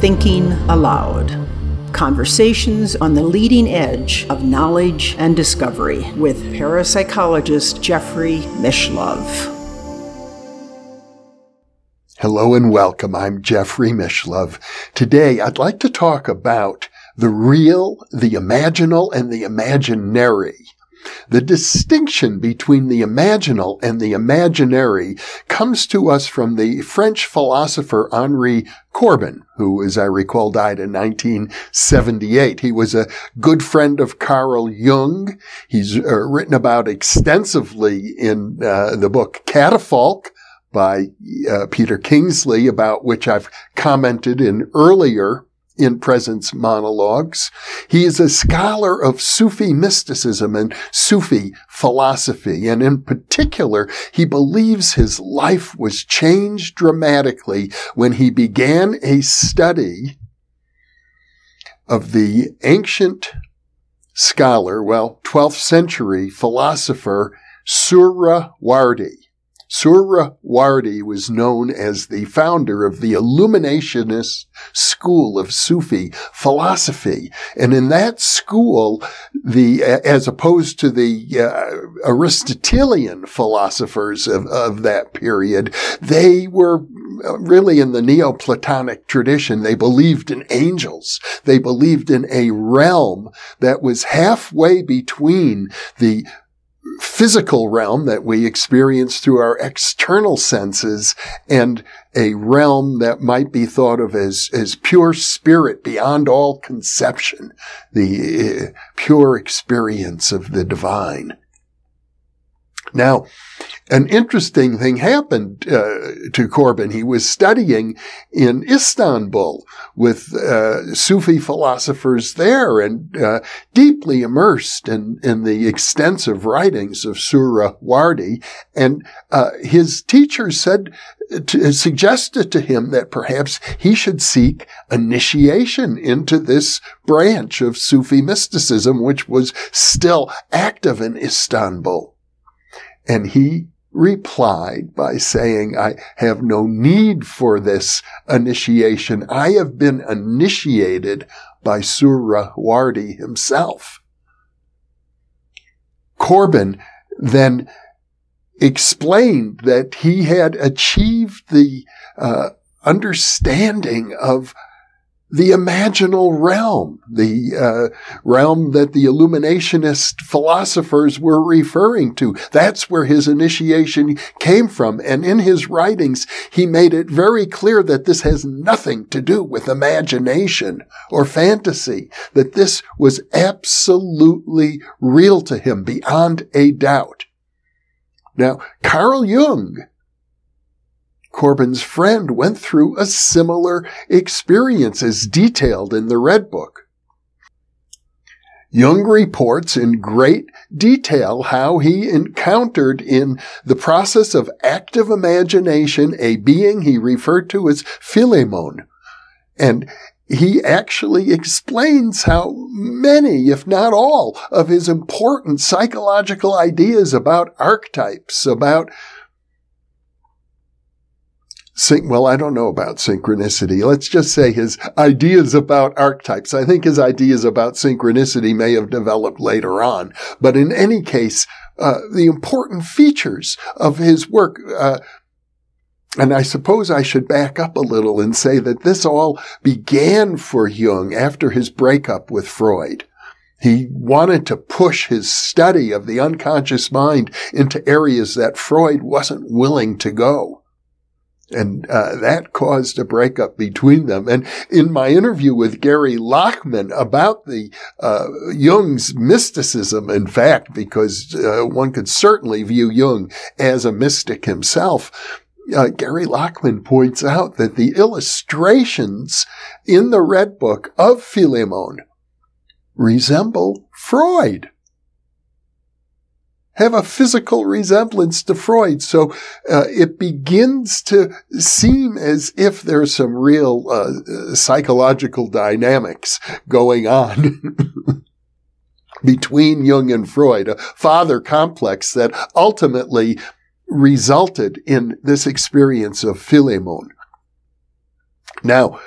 Thinking Allowed. Conversations on the leading edge of knowledge and discovery with parapsychologist Jeffrey Mishlove. Hello and welcome. I'm Jeffrey Mishlove. Today I'd like to talk about the real, the imaginal, and the imaginary the distinction between the imaginal and the imaginary comes to us from the French philosopher Henri Corbin, who, as I recall, died in 1978. He was a good friend of Carl Jung. He's uh, written about extensively in uh, the book Catafalque by uh, Peter Kingsley, about which I've commented in earlier in Presence monologues. He is a scholar of Sufi mysticism and Sufi philosophy. And in particular, he believes his life was changed dramatically when he began a study of the ancient scholar, well, 12th century philosopher Suhrawardi. Suhrawardi was known as the founder of the Illuminationist school of Sufi philosophy. And in that school, the, as opposed to the uh, Aristotelian philosophers of, of that period, they were really in the Neoplatonic tradition. They believed in angels. They believed in a realm that was halfway between the physical realm that we experience through our external senses and a realm that might be thought of as, as pure spirit beyond all conception, the uh, pure experience of the divine. Now, an interesting thing happened uh, to Corbin. He was studying in Istanbul with uh, Sufi philosophers there and uh, deeply immersed in, in the extensive writings of Suhrawardi. And uh, his teacher said, to, suggested to him that perhaps he should seek initiation into this branch of Sufi mysticism, which was still active in Istanbul. And he replied by saying, I have no need for this initiation. I have been initiated by Suhrawardi himself. Corbin then explained that he had achieved the uh, understanding of the imaginal realm, the uh, realm that the illuminationist philosophers were referring to. That's where his initiation came from. And in his writings, he made it very clear that this has nothing to do with imagination or fantasy, that this was absolutely real to him beyond a doubt. Now, Carl Jung Corbin's friend went through a similar experience as detailed in the Red Book. Jung reports in great detail how he encountered in the process of active imagination a being he referred to as Philemon. And he actually explains how many, if not all, of his important psychological ideas about archetypes, about Syn- well, I don't know about synchronicity. Let's just say his ideas about archetypes. I think his ideas about synchronicity may have developed later on. But in any case, uh, the important features of his work, uh, and I suppose I should back up a little and say that this all began for Jung after his breakup with Freud. He wanted to push his study of the unconscious mind into areas that Freud wasn't willing to go. And uh, that caused a breakup between them. And in my interview with Gary Lachman about the uh, Jung's mysticism, in fact, because uh, one could certainly view Jung as a mystic himself, uh, Gary Lachman points out that the illustrations in the Red Book of Philemon resemble Freud have a physical resemblance to Freud. So uh, it begins to seem as if there's some real uh, psychological dynamics going on. between Jung and Freud, a father complex that ultimately resulted in this experience of Philemon. Now,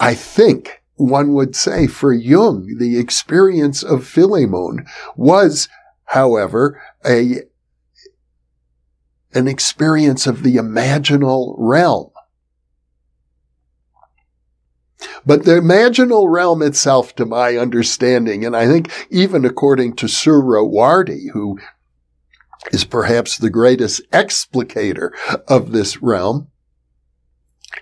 I think one would say for Jung, the experience of Philemon was, however, a, an experience of the imaginal realm. But the imaginal realm itself, to my understanding, and I think even according to Suhrawardi, who is perhaps the greatest explicator of this realm,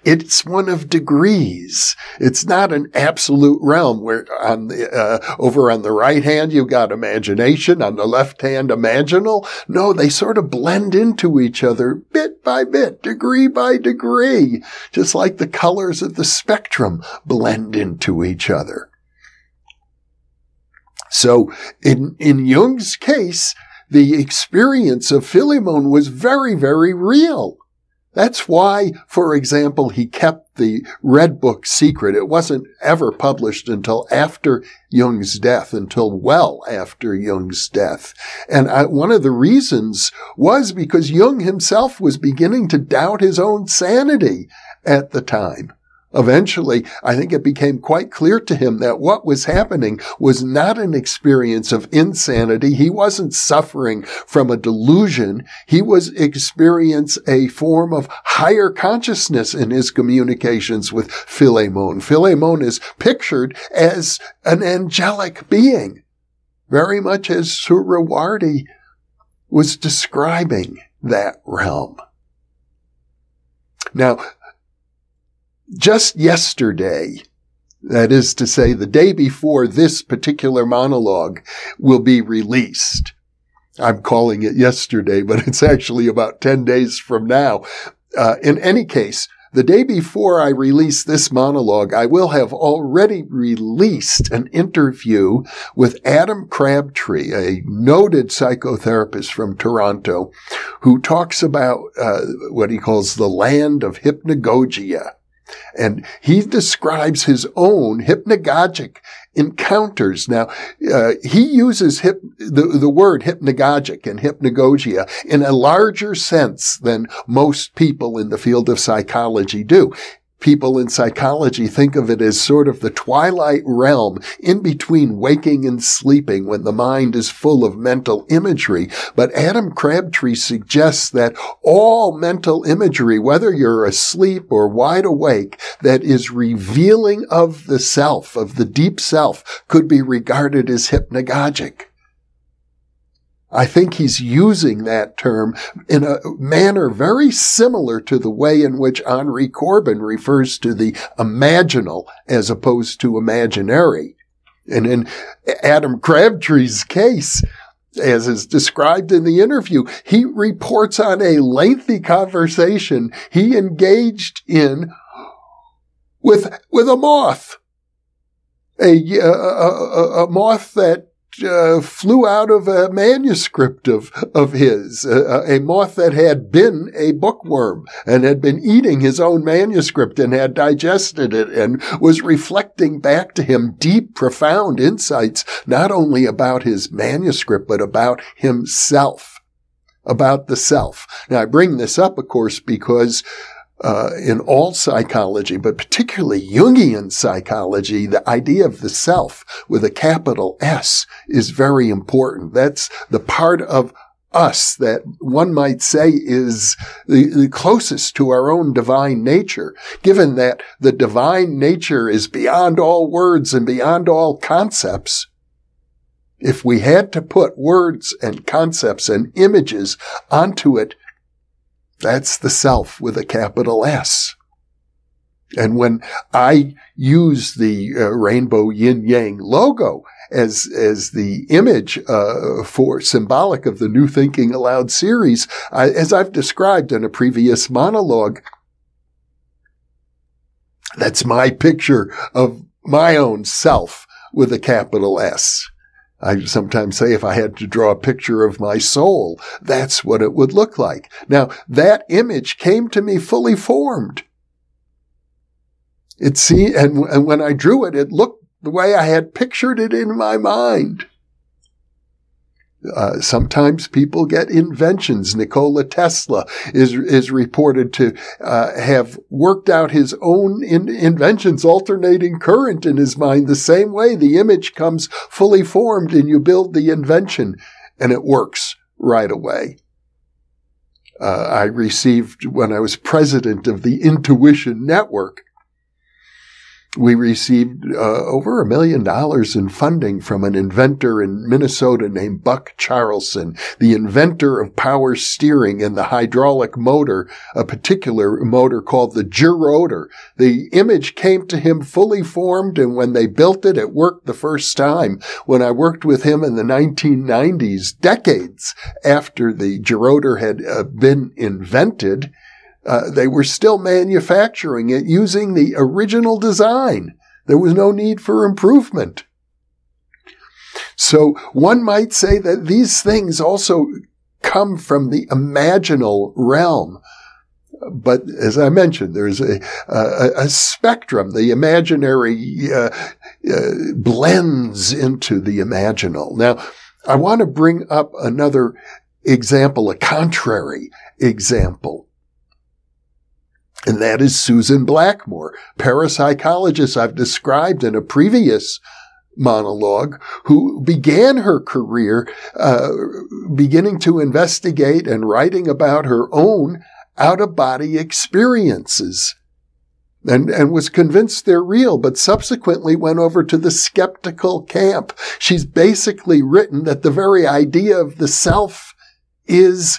it's one of degrees. It's not an absolute realm where on the, uh, over on the right hand you've got imagination, on the left hand imaginal. No, they sort of blend into each other bit by bit, degree by degree, just like the colors of the spectrum blend into each other. So in, in Jung's case, the experience of Philemon was very, very real. That's why, for example, he kept the Red Book secret. It wasn't ever published until after Jung's death, until well after Jung's death. And I, one of the reasons was because Jung himself was beginning to doubt his own sanity at the time. Eventually, I think it became quite clear to him that what was happening was not an experience of insanity. He wasn't suffering from a delusion. He was experiencing a form of higher consciousness in his communications with Philemon. Philemon is pictured as an angelic being, very much as Suhrawardi was describing that realm. Now, just yesterday, that is to say, the day before this particular monologue will be released. I'm calling it yesterday, but it's actually about 10 days from now. Uh, in any case, the day before I release this monologue, I will have already released an interview with Adam Crabtree, a noted psychotherapist from Toronto, who talks about uh, what he calls the land of hypnagogia. And he describes his own hypnagogic encounters. Now, uh, he uses hip, the, the word hypnagogic and hypnagogia in a larger sense than most people in the field of psychology do people in psychology think of it as sort of the twilight realm in between waking and sleeping when the mind is full of mental imagery. But Adam Crabtree suggests that all mental imagery, whether you're asleep or wide awake, that is revealing of the self, of the deep self, could be regarded as hypnagogic. I think he's using that term in a manner very similar to the way in which Henri Corbin refers to the imaginal as opposed to imaginary. And in Adam Crabtree's case, as is described in the interview, he reports on a lengthy conversation he engaged in with, with a moth. A, a, a, a moth that uh, flew out of a manuscript of, of his, uh, a moth that had been a bookworm and had been eating his own manuscript and had digested it and was reflecting back to him deep, profound insights, not only about his manuscript, but about himself, about the self. Now, I bring this up, of course, because uh, in all psychology, but particularly Jungian psychology, the idea of the self with a capital S is very important. That's the part of us that one might say is the, the, closest to our own divine nature, given that the divine nature is beyond all words and beyond all concepts. If we had to put words and concepts and images onto it, that's the self with a capital S. And when I use the uh, rainbow yin yang logo as as the image uh, for symbolic of the New Thinking Allowed series, I, as I've described in a previous monologue, that's my picture of my own self with a capital S. I sometimes say if I had to draw a picture of my soul, that's what it would look like. Now, that image came to me fully formed. It see, and, and when I drew it, it looked the way I had pictured it in my mind. Uh, sometimes people get inventions. Nikola Tesla is is reported to uh, have worked out his own in- inventions, alternating current in his mind. The same way the image comes fully formed, and you build the invention, and it works right away. Uh, I received when I was president of the Intuition Network we received uh, over a million dollars in funding from an inventor in Minnesota named Buck Charlson, the inventor of power steering and the hydraulic motor, a particular motor called the gerotor. The image came to him fully formed, and when they built it, it worked the first time. When I worked with him in the 1990s, decades after the gerotor had uh, been invented, uh, they were still manufacturing it using the original design. There was no need for improvement. So one might say that these things also come from the imaginal realm. But as I mentioned, there's a, a, a spectrum. The imaginary uh, uh, blends into the imaginal. Now, I want to bring up another example, a contrary example. And that is Susan Blackmore, parapsychologist I've described in a previous monologue, who began her career uh, beginning to investigate and writing about her own out of body experiences. And, and was convinced they're real, but subsequently went over to the skeptical camp. She's basically written that the very idea of the self is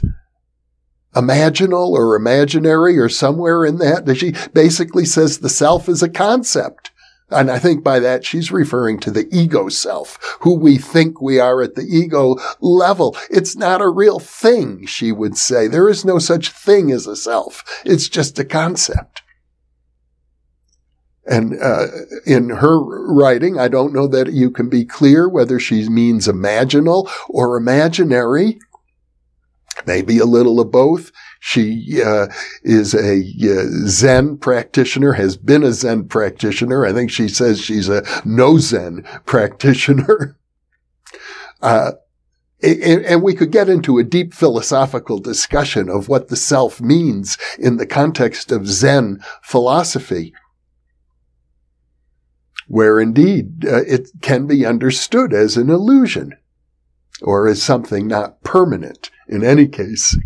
imaginal or imaginary or somewhere in that. She basically says the self is a concept. And I think by that she's referring to the ego self, who we think we are at the ego level. It's not a real thing, she would say. There is no such thing as a self. It's just a concept. And uh, in her writing, I don't know that you can be clear whether she means imaginal or imaginary maybe a little of both. She uh, is a uh, Zen practitioner, has been a Zen practitioner. I think she says she's a no Zen practitioner. Uh, and, we could get into a deep philosophical discussion of what the self means in the context of Zen philosophy where indeed uh, it can be understood as an illusion or as something not permanent in any case.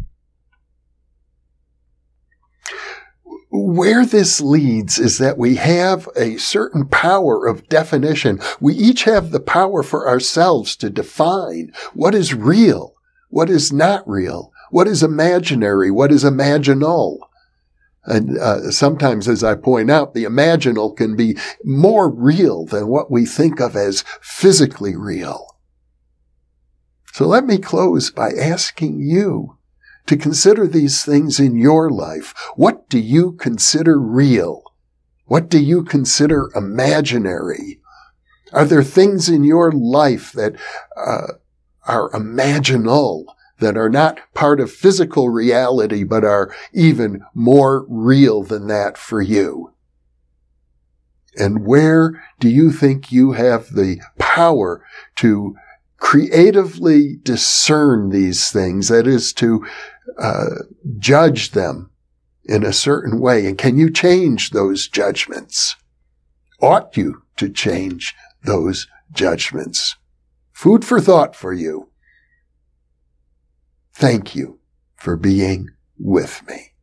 Where this leads is that we have a certain power of definition. We each have the power for ourselves to define what is real, what is not real, what is imaginary, what is imaginal. And uh, sometimes, as I point out, the imaginal can be more real than what we think of as physically real. So let me close by asking you to consider these things in your life. What do you consider real? What do you consider imaginary? Are there things in your life that uh, are imaginal, that are not part of physical reality, but are even more real than that for you? And where do you think you have the power to creatively discern these things, that is to uh, judge them in a certain way. And can you change those judgments? Ought you to change those judgments? Food for thought for you. Thank you for being with me.